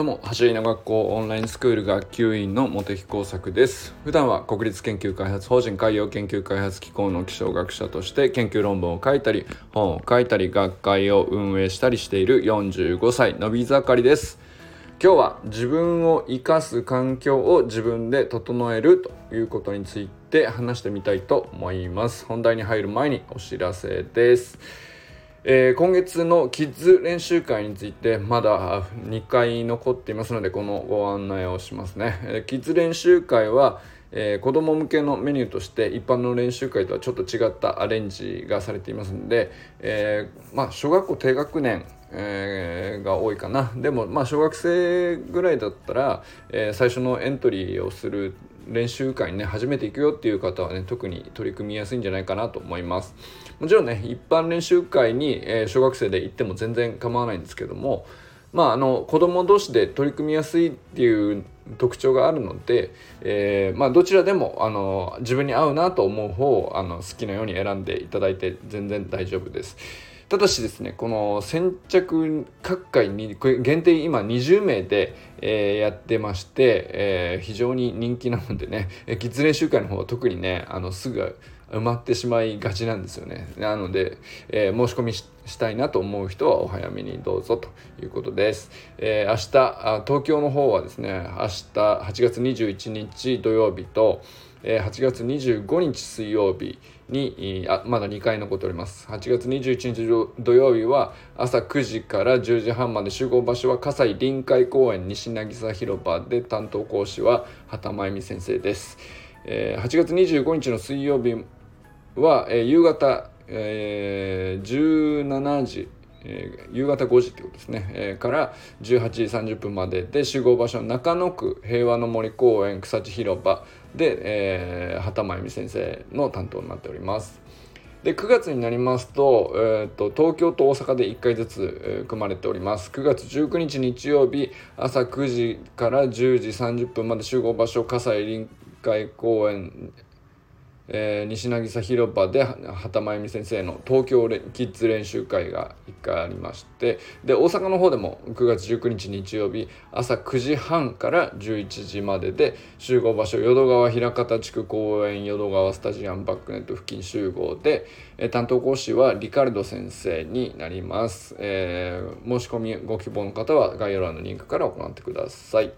どうも走りの学校オンラインスクール学級委員の茂木耕作です。普段は国立研究開発法人海洋研究開発機構の気象学者として研究論文を書いたり本を書いたり学会を運営したりしている45歳のび盛りです。今日は自分を生かす環境を自分で整えるということについて話してみたいと思います。本題に入る前にお知らせです。えー、今月のキッズ練習会についてまだ2回残っていますのでこのご案内をしますね、えー、キッズ練習会は、えー、子ども向けのメニューとして一般の練習会とはちょっと違ったアレンジがされていますので、えまあ、小学校低学年えー、が多いかな。でもまあ小学生ぐらいだったら、えー、最初のエントリーをする練習会にね初めて行くよっていう方はね特に取り組みやすいんじゃないかなと思いますもちろんね一般練習会に、えー、小学生で行っても全然構わないんですけどもまああの子供同士で取り組みやすいっていう特徴があるので、えー、まあ、どちらでもあの自分に合うなと思う方をあの好きなように選んでいただいて全然大丈夫です。ただしですね、この先着各回に、限定今20名で、えー、やってまして、えー、非常に人気なのでね、キッズ練習会の方は特にね、あのすぐ埋まってしまいがちなんですよね。なので、えー、申し込みしたいなと思う人はお早めにどうぞということです。えー、明日、東京の方はですね、明日8月21日土曜日と、8月25日水曜日にあまだ2回残っております8月21日土曜日は朝9時から10時半まで集合場所は葛西臨海公園西渚広場で担当講師は畑真由美先生です、えー、8月25日の水曜日は、えー、夕方、えー、17時えー、夕方5時ってことですね、えー、から18時30分までで集合場所中野区平和の森公園草地広場で、えー、畑真由美先生の担当になっております。で9月になりますと,、えーと、東京と大阪で1回ずつ、えー、組まれております9月19日日曜日朝9時から10時30分まで集合場所葛西臨海公園えー、西渚広場で畑真由美先生の東京キッズ練習会が1回ありましてで大阪の方でも9月19日日曜日朝9時半から11時までで集合場所淀川平方地区公園淀川スタジアムバックネット付近集合で、えー、担当講師はリカルド先生になります、えー、申し込みご希望の方は概要欄のリンクから行ってください。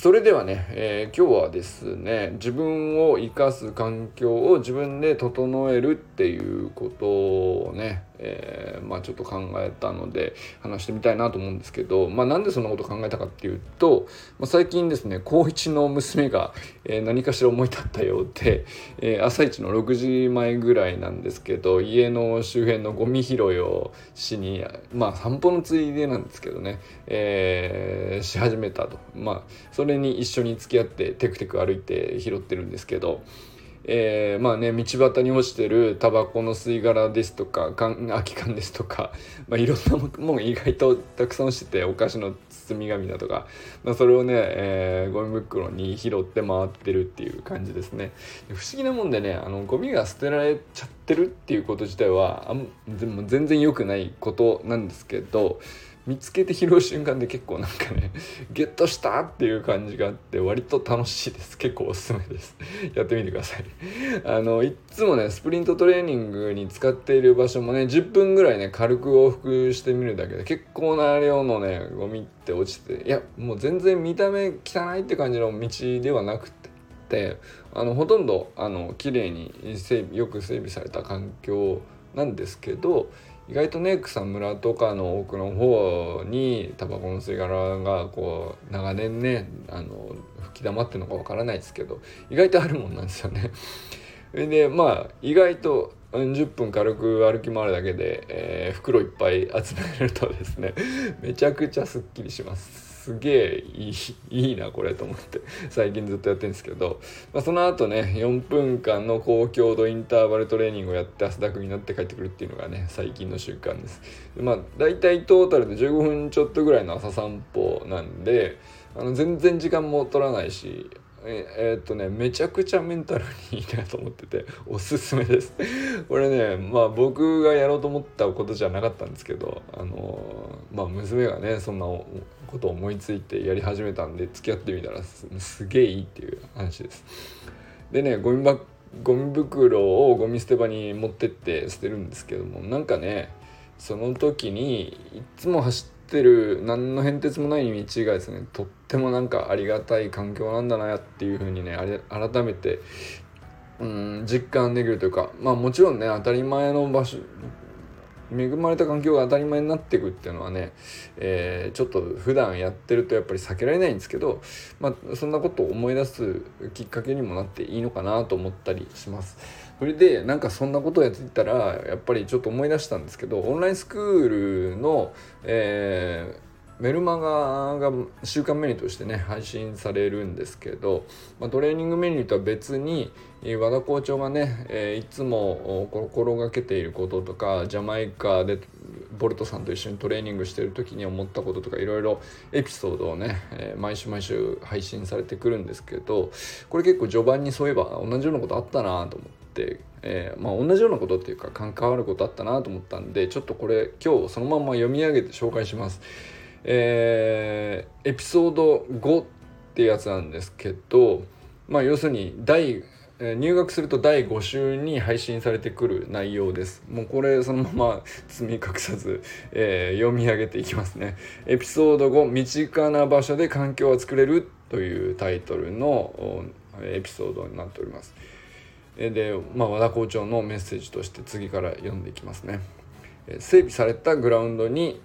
それではね、えー、今日はですね自分を生かす環境を自分で整えるっていうことをねえー、まあ、ちょっと考えたので話してみたいなと思うんですけど、まあ、なんでそんなこと考えたかっていうと、まあ、最近ですね高1の娘が、えー、何かしら思い立ったようで、えー、朝一の6時前ぐらいなんですけど家の周辺のゴミ拾いをしにまあ散歩のついでなんですけどね、えし始めたとまあそれに一緒に付き合ってテクテク歩いて拾ってるんですけど。えー、まあね道端に落ちてるタバコの吸い殻ですとか 空き缶ですとか、まあ、いろんなもん意外とたくさん落ちててお菓子の包み紙だとか、まあ、それをね、えー、ゴミ袋に拾って回ってるっていう感じですね。不思議なもんでねあのゴミが捨てられちゃってるっていうこと自体はあん全然良くないことなんですけど見つけて拾う瞬間で結構なんかね ゲットしたっていう感じがあって割と楽しいです。結構おすすめです。やってみてください。あのいつもねスプリントトレーニングに使っている場所もね10分ぐらいね軽く往復してみるだけで結構な量のねゴミって落ちていやもう全然見た目汚いって感じの道ではなくてあのほとんどあの綺麗によく整備された環境なんですけど意外とね草むらとかの奥の方にタバコの吸い殻がこう長年ねあの吹き溜まってるのかわからないですけど意外とあるもんなんですよね。でまあ意外と10分軽く歩き回るだけで、えー、袋いっぱい集めるとですねめちゃくちゃすっきりします。すげえいいいいなこれと思って 最近ずっとやってるんですけど、まあ、その後ね4分間の高強度インターバルトレーニングをやって汗だくになって帰ってくるっていうのがね最近の習慣です。でまあ大体トータルで15分ちょっとぐらいの朝散歩なんであの全然時間も取らないしええー、っとねめちゃくちゃメンタルにいいなと思ってて おすすめですこれねまあ僕がやろうと思ったことじゃなかったんですけどあのまあ娘がねそんなことを思いついてやり始めたんで付き合ってみたらすげえいいっていう話です。でねゴミ箱ゴミ袋をゴミ捨て場に持ってって捨てるんですけどもなんかねその時にいつも走ってる何の変哲もない道がですねとってもなんかありがたい環境なんだなっていうふうにね改めてうん実感できるというかまあもちろんね当たり前の場所恵まれた環境が当たり前になっていくっていうのはね、えー、ちょっと普段やってるとやっぱり避けられないんですけど、まあ、そんなことを思い出すきっかけにもなっていいのかなと思ったりします。それでなんかそんなことをやってたらやっぱりちょっと思い出したんですけどオンラインスクールの、えーメルマガが週間メニューとしてね配信されるんですけど、まあ、トレーニングメニューとは別に和田校長がね、えー、いつも心がけていることとかジャマイカでボルトさんと一緒にトレーニングしてる時に思ったこととかいろいろエピソードをね、えー、毎週毎週配信されてくるんですけどこれ結構序盤にそういえば同じようなことあったなと思って。えー、まあ、同じようなことっていうか関わることあったなと思ったんでちょっとこれ今日そのまま読み上げて紹介します。えー、エピソード5ってやつなんですけど、まあ、要するに第入学すると第5週に配信されてくる内容です。もうこれそのまま積み隠さず、えー、読み上げていきますね。エピソード5身近な場所で環境を作れるというタイトルのエピソードになっております。で、まあ、和田校長のメッセージとして次から読んでいきますね。整備されたグラウンドに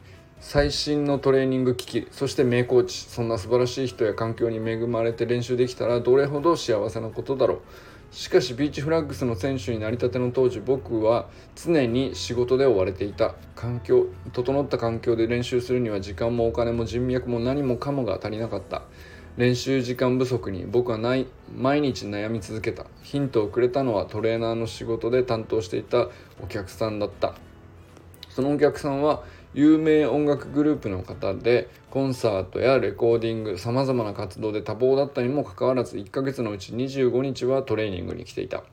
最新のトレーニング機器そして名コーチそんな素晴らしい人や環境に恵まれて練習できたらどれほど幸せなことだろう。しかしビーチフラッグスの選手になりたての当時僕は常に仕事で追われていた。環境整った環境で練習するには時間もお金も人脈も何もかもが足りなかった。練習時間不足に僕はない毎日悩み続けた。ヒントをくれたのはトレーナーの仕事で担当していたお客さんだった。そのお客さんは有名音楽グループの方でコンサートやレコーディングさまざまな活動で多忙だったにもかかわらず1ヶ月のうち25日はトレーニングに来ていた。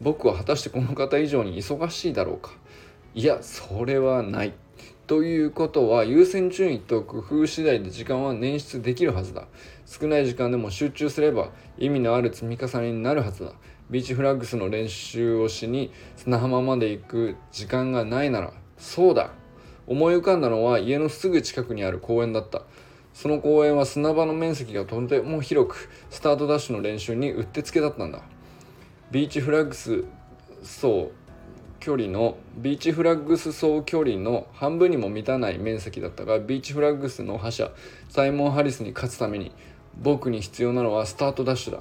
僕は果たしてこの方以上に忙しいだろうか？いやそれはない。ということは優先順位と工夫次第で時間は捻出できるはずだ。少ない時間でも集中すれば意味のある積み重ねになるはずだ。ビーチフラッグスの練習をしに砂浜まで行く時間がないならそうだ。思い浮かんだのは家のすぐ近くにある公園だった。その公園は砂場の面積がとても広くスタートダッシュの練習にうってつけだったんだ。ビーチフラッグス走距離のビーチフラッグス走距離の半分にも満たない面積だったがビーチフラッグスの覇者サイモン・ハリスに勝つために僕に必要なのはスタートダッシュだ。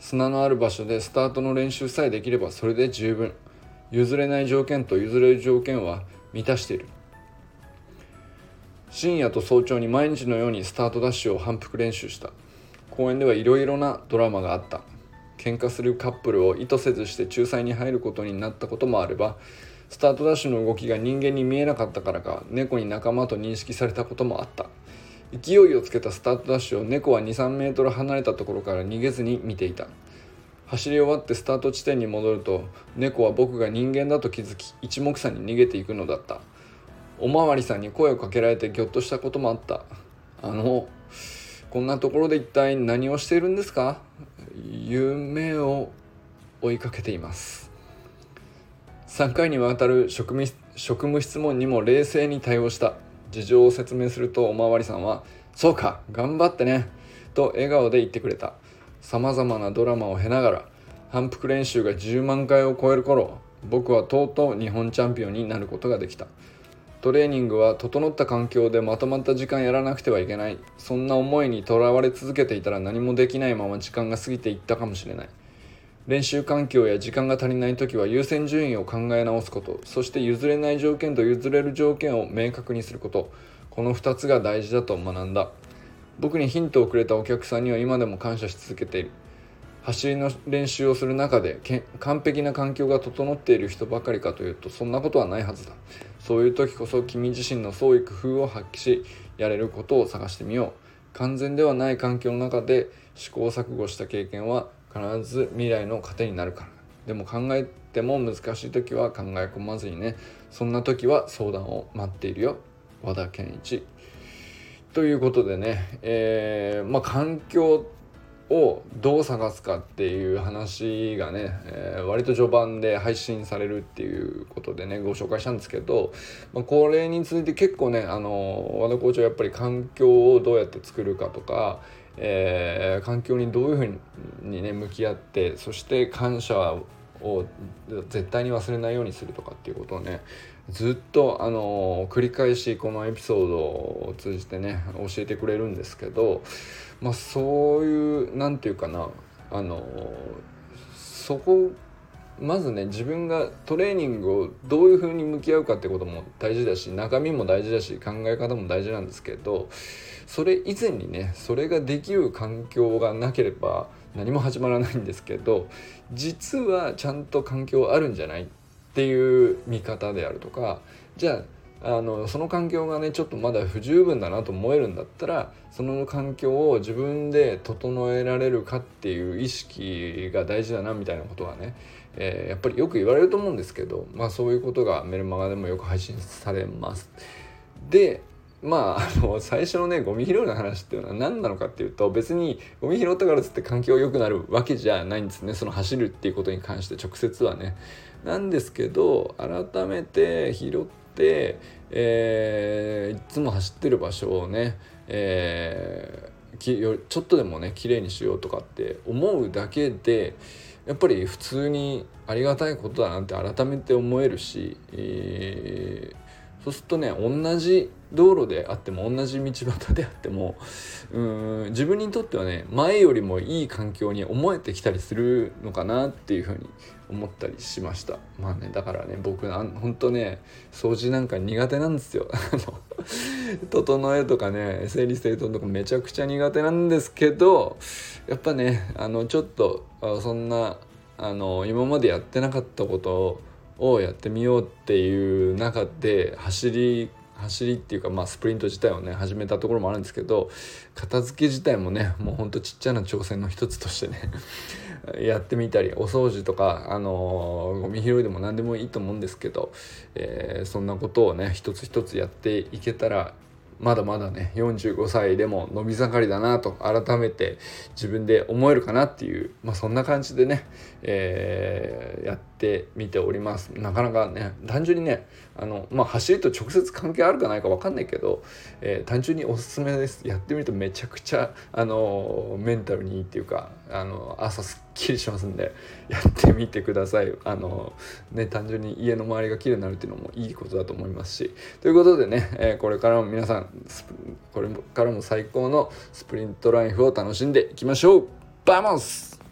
砂のある場所でスタートの練習さえできればそれで十分。譲れない条件と譲れる条件は満たしている。深夜と早朝に毎日のようにスタートダッシュを反復練習した。公園ではいろいろなドラマがあった。喧嘩するカップルを意図せずして仲裁に入ることになったこともあればスタートダッシュの動きが人間に見えなかったからか猫に仲間と認識されたこともあった。勢いをつけたスタートダッシュを猫は23メートル離れたところから逃げずに見ていた。走り終わってスタート地点に戻ると猫は僕が人間だと気づき一目散に逃げていくのだった。おまわりさんに声をかけられてぎょっとしたこともあった。あのこんなところで一体何をしているんですか？夢を追いかけています。3回にわたる職務職務質問にも冷静に対応した。事情を説明するとおまわりさんは「そうか頑張ってね」と笑顔で言ってくれた。さまざまなドラマを経ながら反復練習が10万回を超える頃僕はとうとう日本チャンピオンになることができた。トレーニングは整った環境でまとまった時間やらなくてはいけない。そんな思いにとらわれ続けていたら何もできないまま時間が過ぎていったかもしれない。練習環境や時間が足りない時は優先順位を考え直すこと。そして譲れない条件と譲れる条件を明確にすること。この2つが大事だと学んだ。僕にヒントをくれたお客さんには今でも感謝し続けている。走りの練習をする中で完璧な環境が整っている人ばかりかというとそんなことはないはずだ。そういう時こそ君自身の創意工夫を発揮しやれることを探してみよう。完全ではない環境の中で試行錯誤した経験は必ず未来の糧になるから。でも考えても難しい時は考え込まずにね。そんな時は相談を待っているよ。和田健一。ということでね、えー、まあ環境をどう探すかっていう話がね、えー、割と序盤で配信されるっていうことでねご紹介したんですけど、まあ、これについて結構ねあの和田校長やっぱり環境をどうやって作るかとか、えー、環境にどういうふうにね向き合ってそして感謝を絶対に忘れないようにするとかっていうことをねずっとあの繰り返しこのエピソードを通じてね教えてくれるんですけどまあそういう何て言うかなあのそこまずね自分がトレーニングをどういうふうに向き合うかってことも大事だし中身も大事だし考え方も大事なんですけどそれ以前にねそれができる環境がなければ何も始まらないんですけど実はちゃんと環境あるんじゃないっていう見方であるとかじゃああのその環境がねちょっとまだ不十分だなと思えるんだったらその環境を自分で整えられるかっていう意識が大事だなみたいなことはね、えー、やっぱりよく言われると思うんですけど、まあ、そういうことがメルマガでもよく配信されます。でまあ、あの最初のねゴミ拾いの話っていうのは何なのかっていうと別にゴミ拾ったからっつって環境良くなるわけじゃないんですねその走るっていうことに関して直接はね。なんですけど改めて拾って、えー、いつも走ってる場所をね、えー、ちょっとでもね綺麗にしようとかって思うだけでやっぱり普通にありがたいことだなって改めて思えるし、えーそうするとね同じ道路であっても同じ道端であってもうん自分にとってはね前よりもいい環境に思えてきたりするのかなっていうふうに思ったりしました。まあねだからね僕な本当ね掃除なんか苦手なんですよ。整えとかね整理整頓とかめちゃくちゃ苦手なんですけどやっぱねあのちょっとそんなあの今までやってなかったことををやってみようっていう中で走り走りっていうか、まあ、スプリント自体をね始めたところもあるんですけど片付け自体もねもうほんとちっちゃな挑戦の一つとしてね やってみたりお掃除とか、あのー、ゴミ拾いでも何でもいいと思うんですけど、えー、そんなことをね一つ一つやっていけたらまだまだね45歳でも伸び盛りだなと改めて自分で思えるかなっていう、まあ、そんな感じでね、えー、やってみております。なかなかね単純にねあの、まあ、走りと直接関係あるかないか分かんないけど、えー、単純におすすめです。やってみるとめちゃくちゃあのメンタルにいいっていうかあの朝すっきりしますんでやってみてください。あのね単純に家の周りが綺麗になるっていうのもいいことだと思いますし。ということでね、えー、これからも皆さんこれからも最高のスプリントライフを楽しんでいきましょう。 vamos